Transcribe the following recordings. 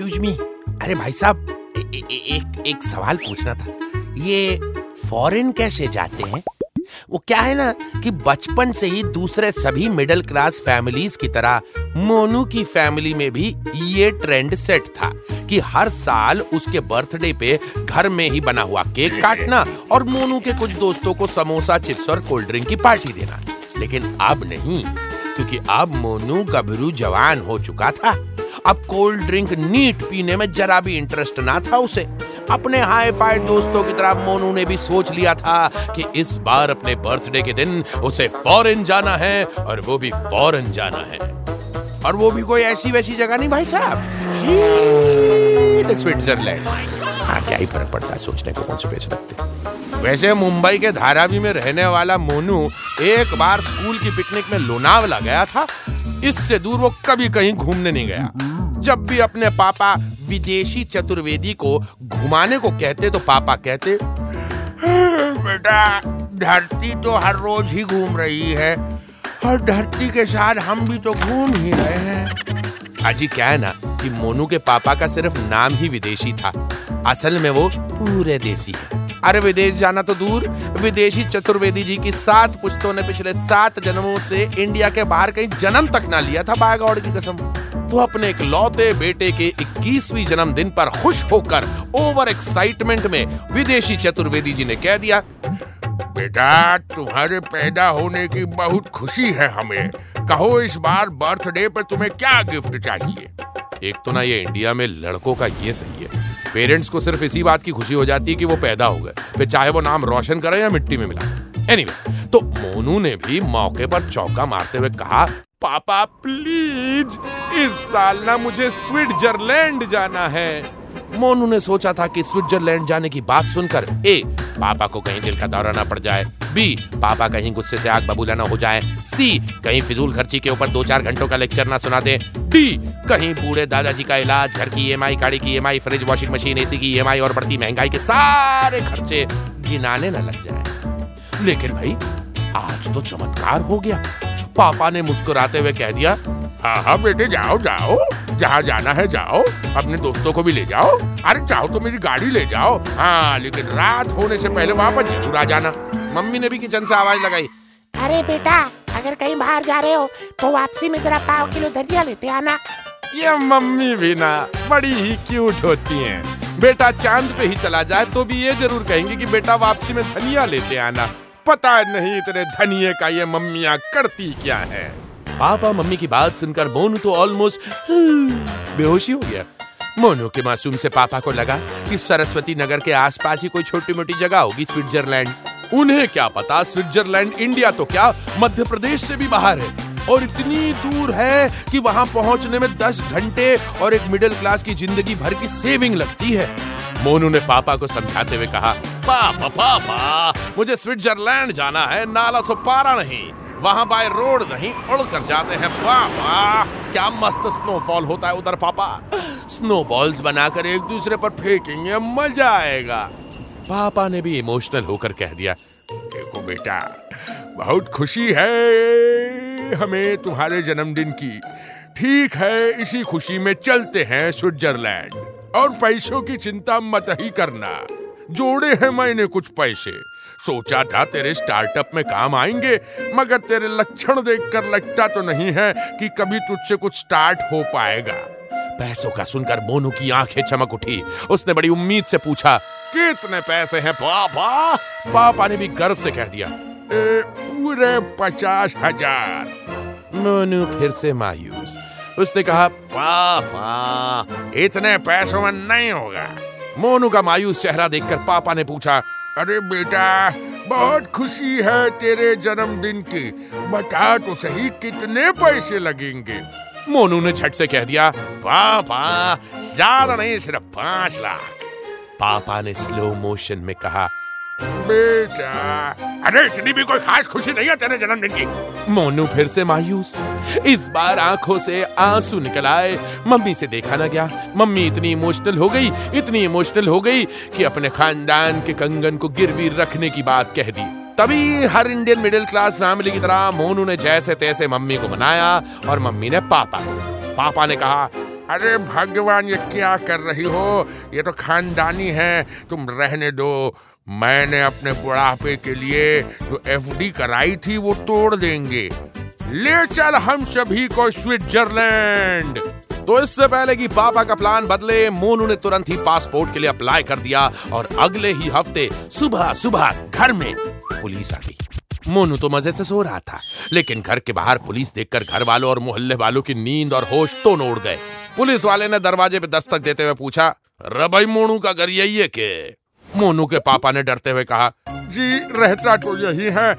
Excuse me अरे भाई साहब एक एक सवाल पूछना था। ये फॉरेन कैसे जाते हैं? वो क्या है ना कि बचपन से ही दूसरे सभी मिडिल क्लास फैमिलीज़ की तरह मोनू की फैमिली में भी ये ट्रेंड सेट था कि हर साल उसके बर्थडे पे घर में ही बना हुआ केक काटना और मोनू के कुछ दोस्तों को समोसा चिप्स और कोल्ड ड्रिंक की पार्टी देना। लेकिन अब नहीं, क्योंकि अब मोनू गभरू जवान हो चुका था। अब कोल्ड ड्रिंक नीट पीने में जरा भी इंटरेस्ट ना था उसे। अपने हाई फाई दोस्तों की तरह मोनू ने भी सोच लिया था कि इस बार अपने बर्थडे के दिन उसे फॉरेन जाना है और वो भी फॉरेन जाना है। और वो भी कोई ऐसी वैसी जगह नहीं भाई साहब। स्विट्जरलैंड हाँ क्या ही फ़र्क पड़ता है सोचने को, कौन से पैसे लगते वैसे मुंबई के धारावी में रहने वाला मोनू एक बार स्कूल की पिकनिक में लोनावला गया था। इससे दूर वो कभी कहीं घूमने नहीं गया। जब भी अपने पापा विदेशी चतुर्वेदी को घुमाने को कहते तो पापा कहते, बेटा, धरती तो हर रोज ही घूम रही है, और धरती के साथ हम भी तो घूम ही रहे हैं। अजी क्या है ना, कि मोनू के पापा का सिर्फ़ नाम ही विदेशी था। असल में वो पूरे देसी है। अरे, विदेश जाना तो दूर। विदेशी चतुर्वेदी जी की सात पुश्तों ने पिछले सात जन्मों से इंडिया के बाहर कहीं जन्म तक ना लिया था बायगौड़ की कसम। तो अपने एक लौते बेटे के 21वीं जन्मदिन पर खुश होकर ओवर एक्साइटमेंट में विदेशी चतुर्वेदी जी ने कह दिया बेटा तुम्हारे पैदा होने की बहुत खुशी है हमें। कहो इस बार बर्थडे पर तुम्हें क्या गिफ्ट चाहिए? एक तो ना ये इंडिया में लड़कों का ये सही है। पेरेंट्स को सिर्फ़ इसी बात की खुशी हो जाती है कि वो पैदा हो गए। फिर चाहे वो नाम रोशन करे या मिट्टी में मिला। एनीवे anyway, तो मोनू ने भी मौके पर चौका मारते हुए कहा पापा प्लीज़ इस साल ना मुझे स्विट्जरलैंड जाना है। मोनू ने सोचा था कि स्विट्जरलैंड जाने की बात सुनकर ए, पापा को कहीं दिल का दौरा ना पड़ जाए। बी पापा कहीं गुस्से से आग बबूला ना हो जाए। सी कहीं फिजूल खर्ची के ऊपर दो चार घंटों का लेक्चर ना सुना दे। डी कहीं बूढ़े दादाजी का इलाज, घर की ईएमआई गाड़ी की EMI fridge washing machine AC की ईएमआई और बढ़ती महँगाई के सारे खर्चे गिनाने न लग जाए। लेकिन भाई, आज तो चमत्कार हो गया। पापा ने मुस्कुराते हुए कह दिया हाँ हाँ बेटे, जाओ जाओ, जहाँ जाना है जाओ, अपने दोस्तों को भी ले जाओ। अरे, चाहो तो मेरी गाड़ी ले जाओ। हाँ लेकिन रात होने से पहले वापस ज़रूर आ जाना। मम्मी ने भी किचन से आवाज़ लगाई, अरे बेटा, अगर कहीं बाहर जा रहे हो तो वापसी में जरा पाव किलो धनिया लेते आना। ये मम्मी भी ना बड़ी ही क्यूट होती हैं। बेटा चाँद पे ही चला जाए तो भी ये ज़रूर कहेंगे कि बेटा वापसी में धनिया लेते आना। पता नहीं इतने धनिये का ये मम्मियाँ करती क्या है। पापा मम्मी की बात सुनकर मोनू तो ऑलमोस्ट बेहोशी हो गया। मोनू के मासूम से पापा को लगा कि सरस्वती नगर के आसपास ही कोई छोटी मोटी जगह होगी स्विट्जरलैंड। उन्हें क्या पता स्विट्जरलैंड, इंडिया तो क्या मध्य प्रदेश से भी बाहर है। और इतनी दूर है कि वहाँ पहुँचने में दस घंटे और एक मिडिल क्लास की ज़िंदगी भर की सेविंग लगती है। मोनू ने पापा को समझाते हुए कहा पापा पापा मुझे स्विट्जरलैंड जाना है, नाला सो पारा नहीं। वहाँ बाय रोड नहीं उड़ कर जाते हैं पापा क्या मस्त स्नोफॉल होता है उधर, पापा। स्नोबॉल्स बनाकर एक दूसरे पर फेंकेंगे, मज़ा आएगा। पापा ने भी इमोशनल होकर कह दिया, देखो बेटा, बहुत खुशी है हमें तुम्हारे जन्मदिन की। ठीक है, इसी खुशी में चलते हैं स्विट्जरलैंड। और पैसों की चिंता मत ही करना। जोड़े हैं मैंने कुछ पैसे। सोचा था तेरे स्टार्टअप में काम आएँगे मगर तेरे लक्षण देखकर लगता तो नहीं है कि कभी तुझसे कुछ स्टार्ट हो पाएगा। पैसों का सुनकर मोनू की आँखें चमक उठी। उसने बड़ी उम्मीद से पूछा कितने पैसे हैं पापा? पापा ने भी गर्व से कह दिया "ए, पूरे पचास हज़ार। मोनू फिर से मायूस। उसने कहा पापा इतने पैसों में नहीं होगा। मोनू का मायूस चेहरा देखकर पापा ने पूछा, अरे बेटा, बहुत खुशी है तेरे जन्मदिन की। बता तो सही कितने पैसे लगेंगे? मोनू ने झट से कह दिया, पापा, ज़्यादा नहीं, सिर्फ़ पाँच लाख। पापा ने स्लो मोशन में कहा बेटा अरे इतनी भी कोई खास खुशी नहीं है तेरे जन्मदिन की। मोनू फिर से मायूस। इस बार आँखों से आँसू निकल आए। मम्मी से देखा ना गया। मम्मी इतनी इमोशनल हो गई इतनी इमोशनल हो गई कि अपने खानदान के कंगन को गिरवी रखने की बात कह दी। तभी हर इंडियन मिडिल क्लास फैमिली की तरह मोनू ने जैसे तैसे मम्मी को मनाया और मम्मी ने पापा को। पापा ने कहा अरे भगवान ये क्या कर रही हो? ये तो खानदानी है। तुम रहने दो। मैंने अपने बुढ़ापे के लिए जो एफडी कराई थी वो तोड़ देंगे। ले चल हम सभी को स्विट्जरलैंड। तो इससे पहले कि पापा का प्लान बदले, मोनू ने तुरंत ही पासपोर्ट के लिए अप्लाई कर दिया और अगले ही हफ़्ते सुबह सुबह घर में पुलिस आ गई। मोनू तो मज़े से सो रहा था, लेकिन घर के बाहर पुलिस देखकर घर वालों और मोहल्ले वालों की नींद और होश तो उड़ गए। पुलिस वाले ने दरवाजे पे दस्तक देते हुए पूछा, रबई मोनू का घर यही है के मोनू के पापा ने डरते हुए कहा, जी, रहता तो यही है,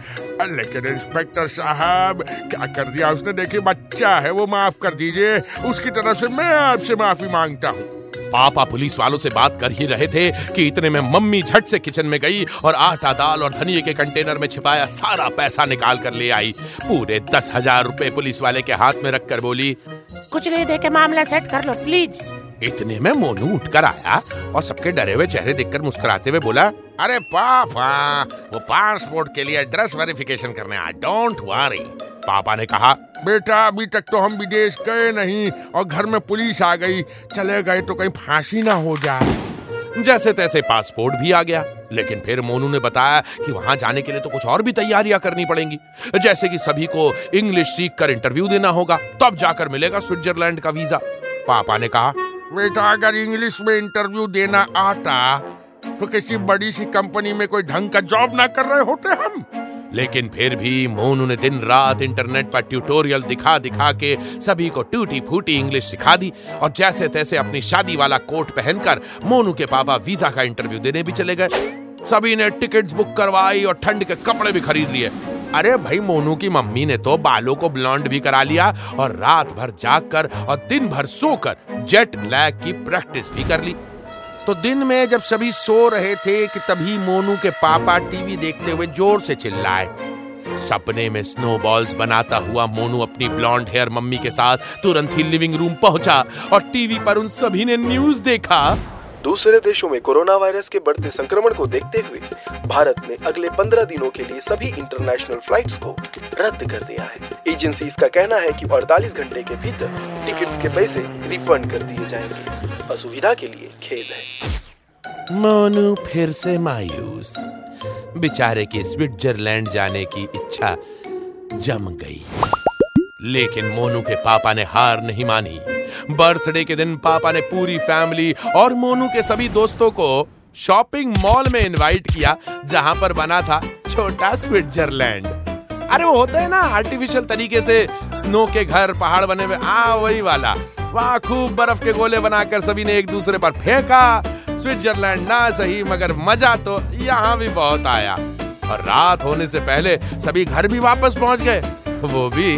लेकिन इंस्पेक्टर साहब, क्या कर दिया उसने? देखिए, बच्चा है, वो माफ़ कर दीजिए। उसकी तरफ़ से मैं आपसे माफ़ी माँगता हूँ। पापा पुलिस वालों से बात कर ही रहे थे कि इतने में मम्मी झट से किचन में गई और आटा, दाल और धनिए के कंटेनर में छिपाया सारा पैसा निकाल कर ले आई। पूरे दस हज़ार रुपए पुलिस वाले के हाथ में रखकर बोली, कुछ नहीं दे के मामला सेट कर लो, प्लीज़। इतने में मोनू उठकर आया और सबके डरे हुए चेहरे देखकर मुस्कुराते हुए बोला, अरे पापा, वो पासपोर्ट के लिए एड्रेस वेरिफिकेशन करने आया डोंट वरी पापा ने कहा, बेटा, अभी तक तो हम विदेश गए नहीं और घर में पुलिस आ गई। चले गए तो कहीं फांसी ना हो जाए। जैसे तैसे पासपोर्ट भी आ गया। लेकिन फिर मोनू ने बताया कि वहाँ जाने के लिए तो कुछ और भी तैयारियाँ करनी पड़ेंगी। जैसे कि सभी को इंग्लिश सीख कर इंटरव्यू देना होगा। तब जाकर मिलेगा स्विट्जरलैंड का वीज़ा पापा ने कहा बेटा अगर इंग्लिश में इंटरव्यू देना आता तो किसी बड़ी सी कंपनी में कोई ढंग का जॉब ना कर रहे होते हम। लेकिन फिर भी मोनू ने दिन रात इंटरनेट पर ट्यूटोरियल दिखा दिखा के सभी को टूटी फूटी इंग्लिश सिखा दी और जैसे तैसे अपनी शादी वाला कोट पहनकर मोनू के पापा वीज़ा का इंटरव्यू देने भी चले गए। सभी ने टिकट्स बुक करवाई और ठंड के कपड़े भी खरीद लिए। अरे भाई, मोनू की मम्मी ने तो बालों को ब्लॉन्ड भी करा लिया और रात भर जागकर और दिन भर सोकर जेट लैग की प्रैक्टिस भी कर ली। तो दिन में जब सभी सो रहे थे कि तभी मोनू के पापा टीवी देखते हुए ज़ोर से चिल्लाए। सपने में स्नोबॉल्स बनाता हुआ मोनू अपनी ब्लॉन्ड हेयर मम्मी के साथ तुरंत ही लिविंग रूम पहुँचा और टीवी पर उन सभी ने न्यूज़ देखा। दूसरे देशों में कोरोना वायरस के बढ़ते संक्रमण को देखते हुए भारत ने अगले 15 दिनों के लिए सभी इंटरनेशनल फ्लाइट्स को रद्द कर दिया है। एजेंसी का कहना है कि 48 घंटे के भीतर टिकट्स के पैसे रिफंड कर दिए जाएँगे। असुविधा के लिए खेद है। मोनू फिर से मायूस। बेचारे की स्विट्जरलैंड जाने की इच्छा जम गई। लेकिन मोनू के पापा ने हार नहीं मानी। बर्थडे के दिन पापा ने पूरी फैमिली और मोनू के सभी दोस्तों को शॉपिंग मॉल में इनवाइट किया, जहाँ पर बना था छोटा स्विट्जरलैंड। अरे वो होता है ना आर्टिफिशियल तरीके से स्नो के घर, पहाड़ बने हुए, आ, वही वाला। वहाँ खूब बर्फ़ के गोले बनाकर सभी ने एक दूसरे पर फेंका। स्विट्जरलैंड ना सही, मगर मज़ा तो यहाँ भी बहुत आया। और रात होने से पहले सभी घर भी वापस पहुँच गए। वो भी